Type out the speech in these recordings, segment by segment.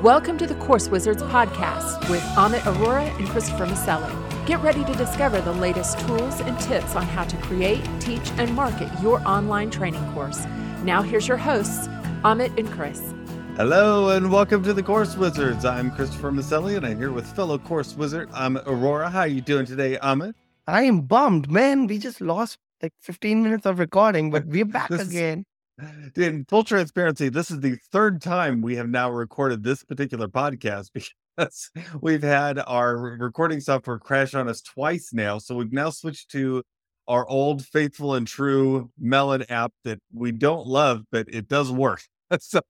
Welcome to the Course Wizards podcast with Amit Aurora and Christopher Maselli. Get ready to discover the latest tools and tips on how to create, teach, and market your online training course. Now, here's your hosts, Amit and Chris. Hello and welcome to the Course Wizards. I'm Christopher Maselli and I'm here with fellow Course Wizard Amit Aurora. How are you doing today, Amit? I am bummed, man. We just lost like 15 minutes of recording, but we're back This is- again. In full transparency, this is the third time we have now recorded this particular podcast because we've had our recording software crash on us twice now. So we've now switched to our old faithful and true Melon app that we don't love, but it does work. So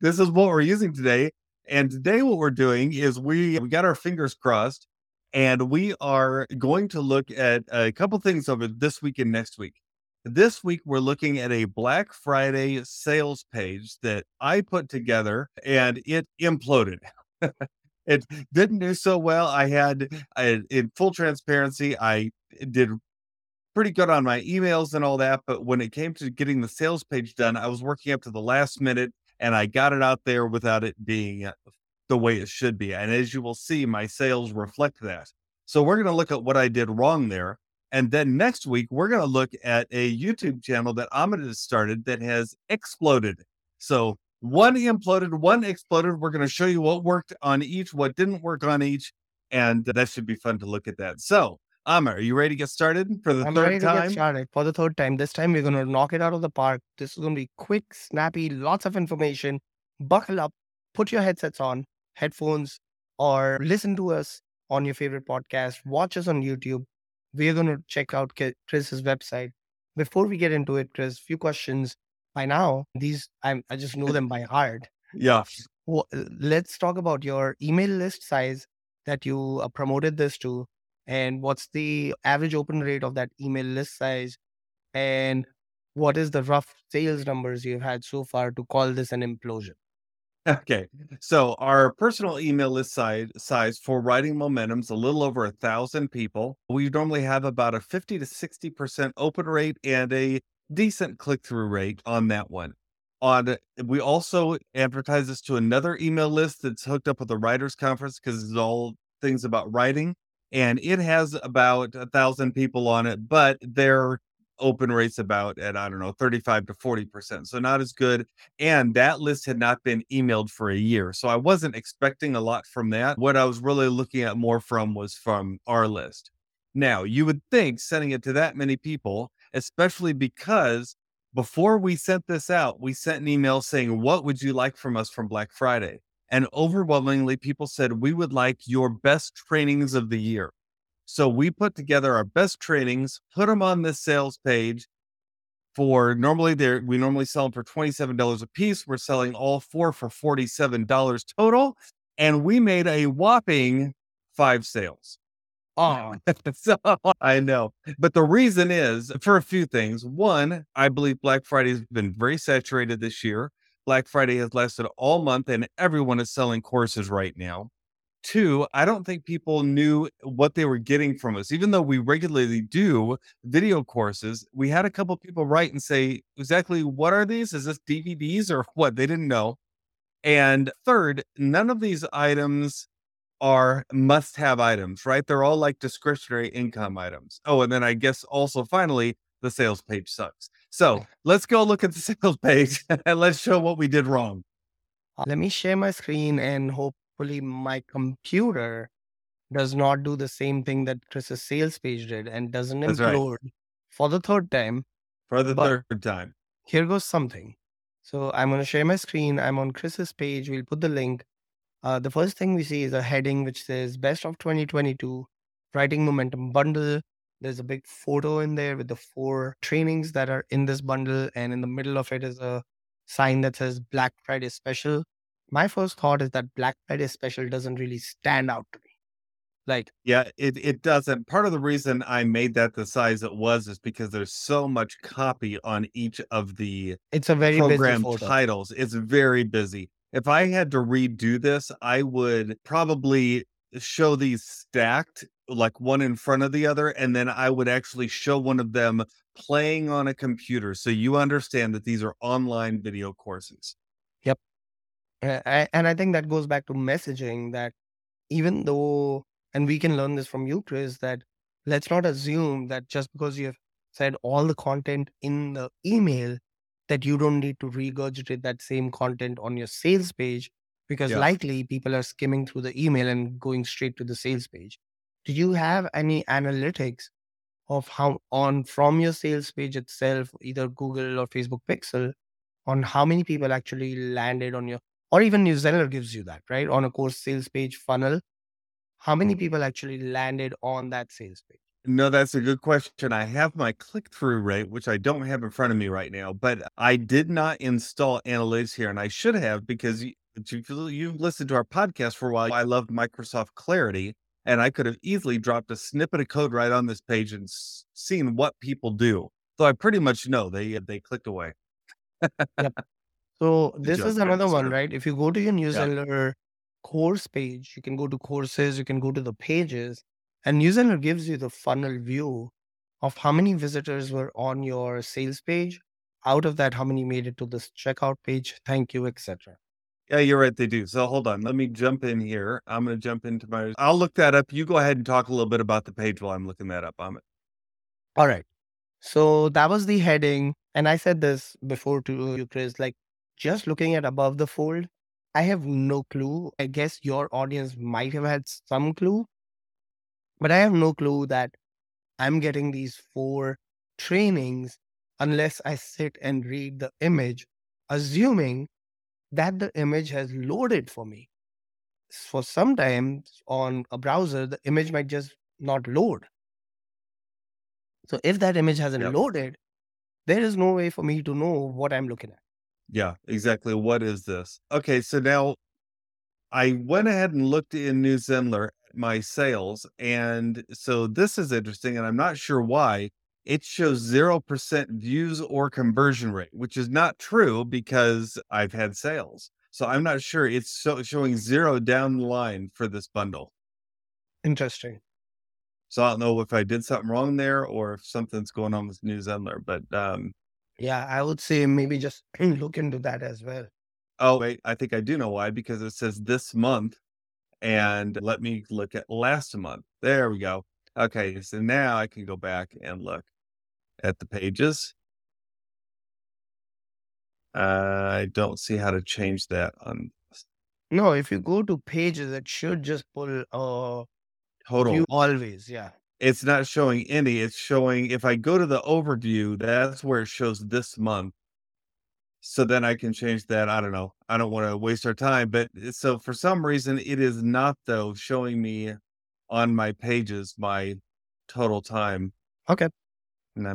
this is what we're using today. And today what we're doing is we we got our fingers crossed and we are going to look at a couple things over this week and next week. This week, we're looking at a Black Friday sales page that I put together and it imploded. it didn't do so well. I had, I, in full transparency, I did pretty good on my emails and all that. But when it came to getting the sales page done, I was working up to the last minute and I got it out there without it being the way it should be. And as you will see, my sales reflect that. So we're going to look at what I did wrong there. And then next week, we're going to look at a YouTube channel that Amit has started that has exploded. So one imploded, one exploded. We're going to show you what worked on each, what didn't work on each. And that should be fun to look at that. So, Amit, are you ready to get started for the I'm ready third to get started for the third time. This time we're going to knock it out of the park. This is going to be quick, snappy, lots of information. Buckle up, put your headsets on, headphones, or listen to us on your favorite podcast. Watch us on YouTube. We're going to check out Chris's website. Before we get into it, Chris, few questions. By now, these I'm, I just know them by heart. Yeah. Wha- let's talk about your email list size that you uh, promoted this to and what's the average open rate of that email list size and what is the rough sales numbers you've had so far to call this an implosion Okay. So our personal email list size size for writing momentum's a little over a thousand people. We normally have about a 50 to 60% open rate and a decent click-through rate on that one. On we also advertise this to another email list that's hooked up with the writers conference because it's all things about writing. And it has about a thousand people on it, but their open rates about at I don't know, 35 to 40%. So not as good and that list had not been emailed for a year. So I wasn't expecting a lot from that. What I was really looking at more from was from our list. Now, you would think sending it to that many people, especially because before we sent this out, we sent an email saying, What would you like from us from Black Friday? And overwhelmingly, people said, We would like your best trainings of the year. So we put together our best trainings, put them on this sales page, for normally there we normally sell them for $27 a piece we're selling all four for $47 total and we made a whopping five sales. Oh so i know but the reason is for a few things. One i believe black friday has been very saturated this year. Black friday has lasted all month and everyone is selling courses right now Two, I don't think people knew what they were getting from us. Even though we regularly do video courses, we had a couple people write and say, exactly what are these? Is this DVDs or what? They didn't know. And third, none of these items are must have items, right? They're all like discretionary income items. Oh, and then I guess also finally, the sales page sucks. So let's go look at the sales page and let's show what we did wrong. Uh, let me share my screen and hopefully my computer does not do the same thing that chris's sales page did and doesn't That's right. implode for the third time For the But- third time. here goes something. So I'm going to share my screen. I'm on Chris's page. We'll put the link. Uh, the first thing we see is a heading which says Best of 2022 Writing Momentum Bundle. There's a big photo in there with the four trainings that are in this bundle. And in the middle of it is a sign that says Black Friday Special. My first thought is that Black Friday Special doesn't really stand out to me. Like, Yeah, it, it doesn't. Part of the reason I made that the size it was is because there's so much copy on each of the it's a very busy program titles. It's very busy. If I had to redo this, I would probably show these stacked, like one in front of the other, and then I would actually show one of them playing on a computer. So you understand that these are online video courses. And I think that goes back to messaging that even though, and we can learn this from you, Chris, that let's not assume that just because you have said all the content in the email, that you don't need to regurgitate that same content on your sales page because Yeah. likely people are skimming through the email and going straight to the sales page. Do you have any analytics of how on from your sales page itself, either Google or Facebook Pixel, on how many people actually landed on your or even New Zenler gives you that, right? On a course sales page funnel, how many mm-hmm. people actually landed on that sales page? No, that's a good question. I have my click through rate, which I don't have in front of me right now, but I did not install analytics here, and I should have because you, if you- you've listened to our podcast for a while. I love Microsoft Clarity, and I could have easily dropped a snippet of code right on this page and seen what people do. So I pretty much know they they clicked away. So this is another one, right? If you go to your New Zenler course page, you can go to courses, you can go to the pages, and New Zenler gives you the funnel view of how many visitors were on your sales page. Out of that, how many made it to this checkout page, thank you, etc. Yeah, you're right. They do. So hold on. Let me jump in here. I'm going to jump into my. I'll look that up. You go ahead and talk a little bit about the page while I'm looking that up. I'm All right. So that was the heading. And I said this before to you, Chris, like just looking at above the fold, I have no clue. I guess your audience might have had some clue, but I have no clue that I'm getting these four trainings unless I sit and read the image, assuming that the image has loaded for me. For sometimes on a browser, the image might just not load. So if that image hasn't Yep. loaded, there is no way for me to know what I'm looking at. Yeah, exactly. What is this? Okay, so now I went ahead and looked in New Zenler at my sales, and so this is interesting, and I'm not sure why. It shows zero percent views or conversion rate, which is not true because I've had sales. So I'm not sure it's so, showing zero down the line for this bundle. Interesting. So I don't know if I did something wrong there or if something's going on with New Zenler, but um, Yeah, I would say maybe just look into that as well. Oh, wait, I think I do know why because it says this month. And let me look at last month. There we go. Okay, so now I can go back and look at the pages. I don't see how to change that on No, if you go to pages, it should just pull uh total. always. Yeah. It's not showing any. It's showing if I go to the overview, that's where it shows this month. So then I can change that. I don't know. I don't want to waste our time, but eh, so for some reason it is not though showing me on my pages my total time. Okay.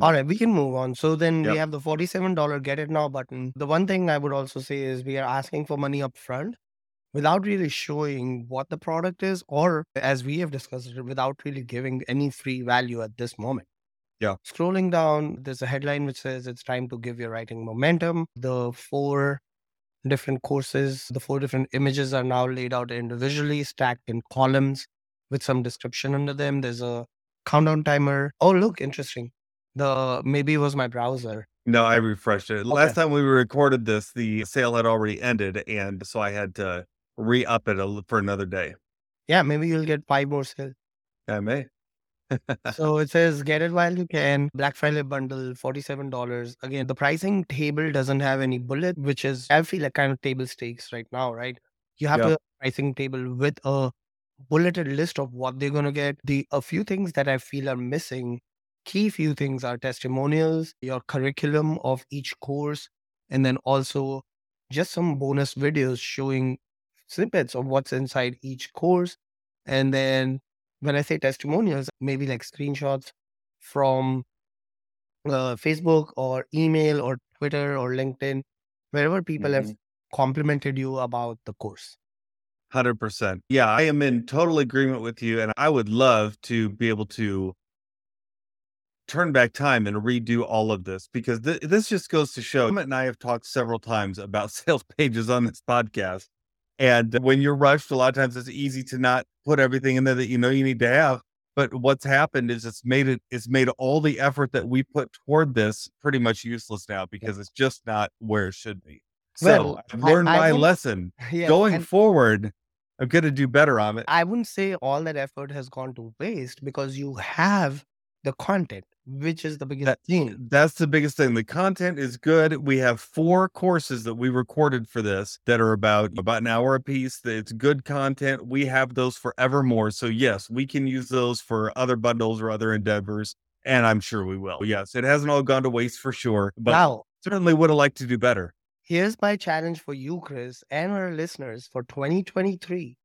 All right, we can move on. So then Yep. we have the $47 get it now button. The one thing I would also say is we are asking for money up front without really showing what the product is, or as we have discussed it, without really giving any free value at this moment. Yeah. Scrolling down, there's a headline which says it's time to give your writing momentum. The four different courses, the four different images are now laid out individually, stacked in columns with some description under them. There's a countdown timer. Oh, look, interesting. The maybe it was my browser. No, I refreshed it. Last time we recorded this, the sale had already ended, and so I had to re-up it a for another day. Yeah, maybe you'll get five more sales. I may. so it says get it while you can. Black Friday bundle, $47. Again, the pricing table doesn't have any bullet, which is, I feel like kind of table stakes right now, right? You have Yeah. to have a pricing table with a bulleted list of what they're going to get. The A few things that I feel are missing, key few things are testimonials, your curriculum of each course, and then also just some bonus videos showing snippets of what's inside each course. And then when I say testimonials, maybe like screenshots from uh, Facebook or email or Twitter or LinkedIn, wherever people have Mhm. complimented you about the course. Hundred percent. Yeah, I am in total agreement with you, and I would love to be able to turn back time and redo all of this because th- this just goes to show. Amit and I have talked several times about sales pages on this podcast, and when you're rushed, a lot of times it's easy to not put everything in there that you know you need to have. But what's happened is it's made it it's made all the effort that we put toward this pretty much useless now because it's just not where it should be. So Well, I've learned I my won't, lesson. yeah, Going and forward, I'm gonna do better on it. I wouldn't say all that effort has gone to waste because you have the content, which is the biggest That thing. that's the biggest thing. The content is good. We have four courses that we recorded for this that are about mm. about an hour a piece. It's good content. We have those forevermore. So yes, we can use those for other bundles or other endeavors, and I'm sure we will. Yes, it hasn't all gone to waste for sure, but Now, certainly would have liked to do better. here's my challenge for you, Chris, and our listeners for 2023.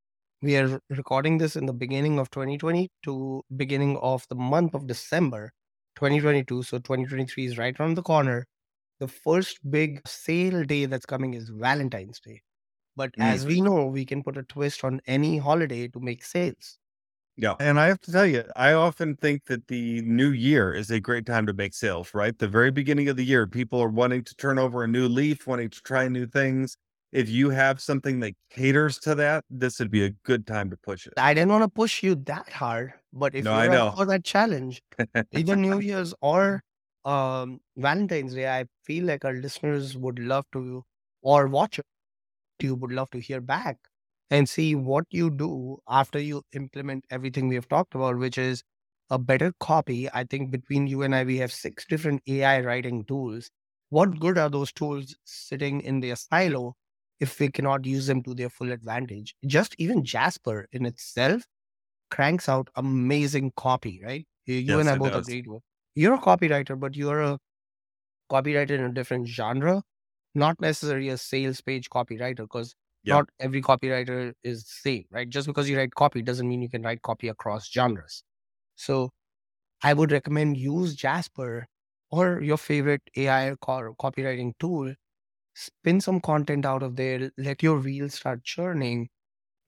We are recording this in the beginning of 2022, beginning of the month of December 2022. So 2023 is right around the corner. The first big sale day that's coming is Valentine's Day. But Mm. as we know, we can put a twist on any holiday to make sales. Yeah. And I have to tell you, I often think that the new year is a great time to make sales, right? The very beginning of the year, people are wanting to turn over a new leaf, wanting to try new things. If you have something that caters to that, this would be a good time to push it. I didn't want to push you that hard, but if No, you're up know. for that challenge, either New Year's or um, Valentine's Day, I feel like our listeners would love to, or watch you would love to hear back and see what you do after you implement everything we have talked about, which is a better copy. I think between you and I, we have six different AI writing tools. What good are those tools sitting in their silo if we cannot use them to their full advantage? Just even Jasper in itself cranks out amazing copy, right? You, Yes, and I both does. agreed with. You're a copywriter, but you're a copywriter in a different genre, not necessarily a sales page copywriter, because Yeah. not every copywriter is the same, right? Just because you write copy doesn't mean you can write copy across genres. So I would recommend use Jasper or your favorite AI co- copywriting tool. Spin some content out of there, let your wheels start churning,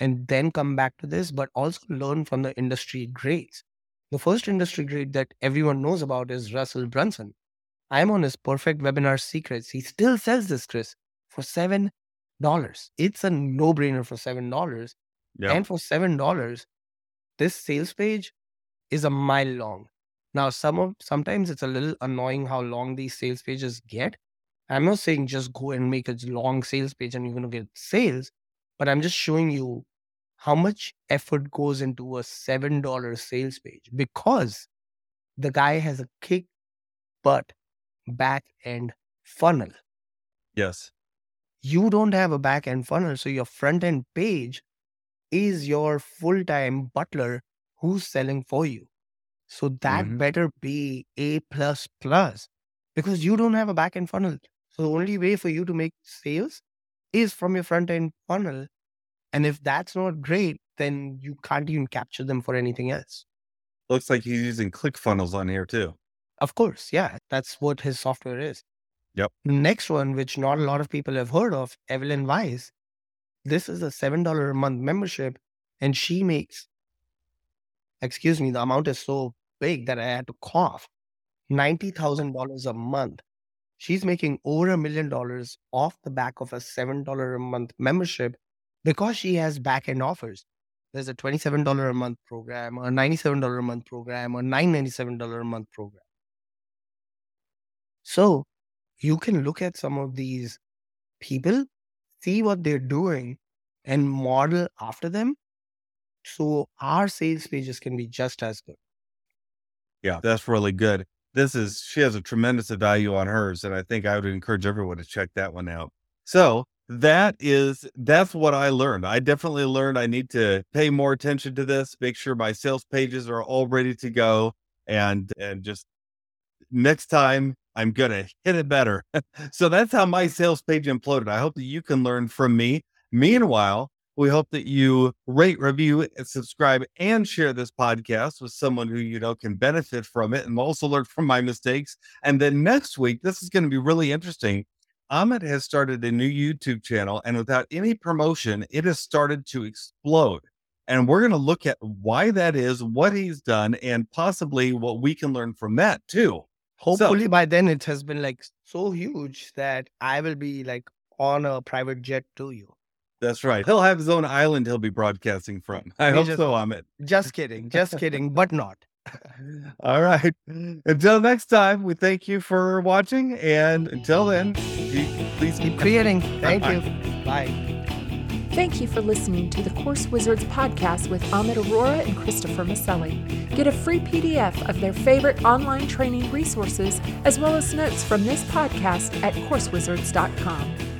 and then come back to this, but also learn from the industry greats. The first industry great that everyone knows about is Russell Brunson. I'm on his perfect webinar secrets. He still sells this, Chris, for seven dollars. It's a no-brainer for seven dollars. Yeah. And for seven dollars, this sales page is a mile long. Now, some of sometimes it's a little annoying how long these sales pages get. I'm not saying just go and make a long sales page and you're gonna get sales, but I'm just showing you how much effort goes into a seven dollar sales page because the guy has a kick butt back end funnel. yes. You don't have a back end funnel, so your front end page is your full time butler who's selling for you. So that Mhm. better be A plus plus because you don't have a back end funnel. So the only way for you to make sales is from your front end funnel. And if that's not great, then you can't even capture them for anything else. Looks like he's using ClickFunnels on here too. Of course, yeah, that's what his software is. Yep. Next one, which not a lot of people have heard of, Evelyn Wise. This is a $7 a month membership, and she makes, excuse me, the amount is so big that I had to cough. $90,000 a month. She's making over a million dollars off the back of a $7 a month membership because she has back end offers. There's a $27 a month program, a $97 a month program, a $997 a month program. So you can look at some of these people, see what they're doing, and model after them. So our sales pages can be just as good. Yeah, that's really good. This is she has a tremendous value on hers, and I think I would encourage everyone to check that one out. So that is that's what I learned. I definitely learned I need to pay more attention to this, make sure my sales pages are all ready to go, and and just next time I'm gonna hit it better. so that's how my sales page imploded. I hope that you can learn from me. Meanwhile, we hope that you rate, review, and subscribe and share this podcast with someone who you know can benefit from it and also learn from my mistakes. And then next week, this is going to be really interesting. Amit has started a new YouTube channel, and without any promotion, it has started to explode. And we're going to look at why that is, what he's done, and possibly what we can learn from that too. Hopefully by then it has been like so huge that I will be like on a private jet to you. That's right. He'll have his own island he'll be broadcasting from. I We hope just- so, Amit. Just kidding. Just kidding, but not. All right. Until next time, we thank you for watching. And until then, please Keep creating. Thank Bye. you. Bye. Thank you for listening to the Course Wizards podcast with Amit Aurora and Christopher Maselli. Get a free PDF of their favorite online training resources as well as notes from this podcast at coursewizards.com.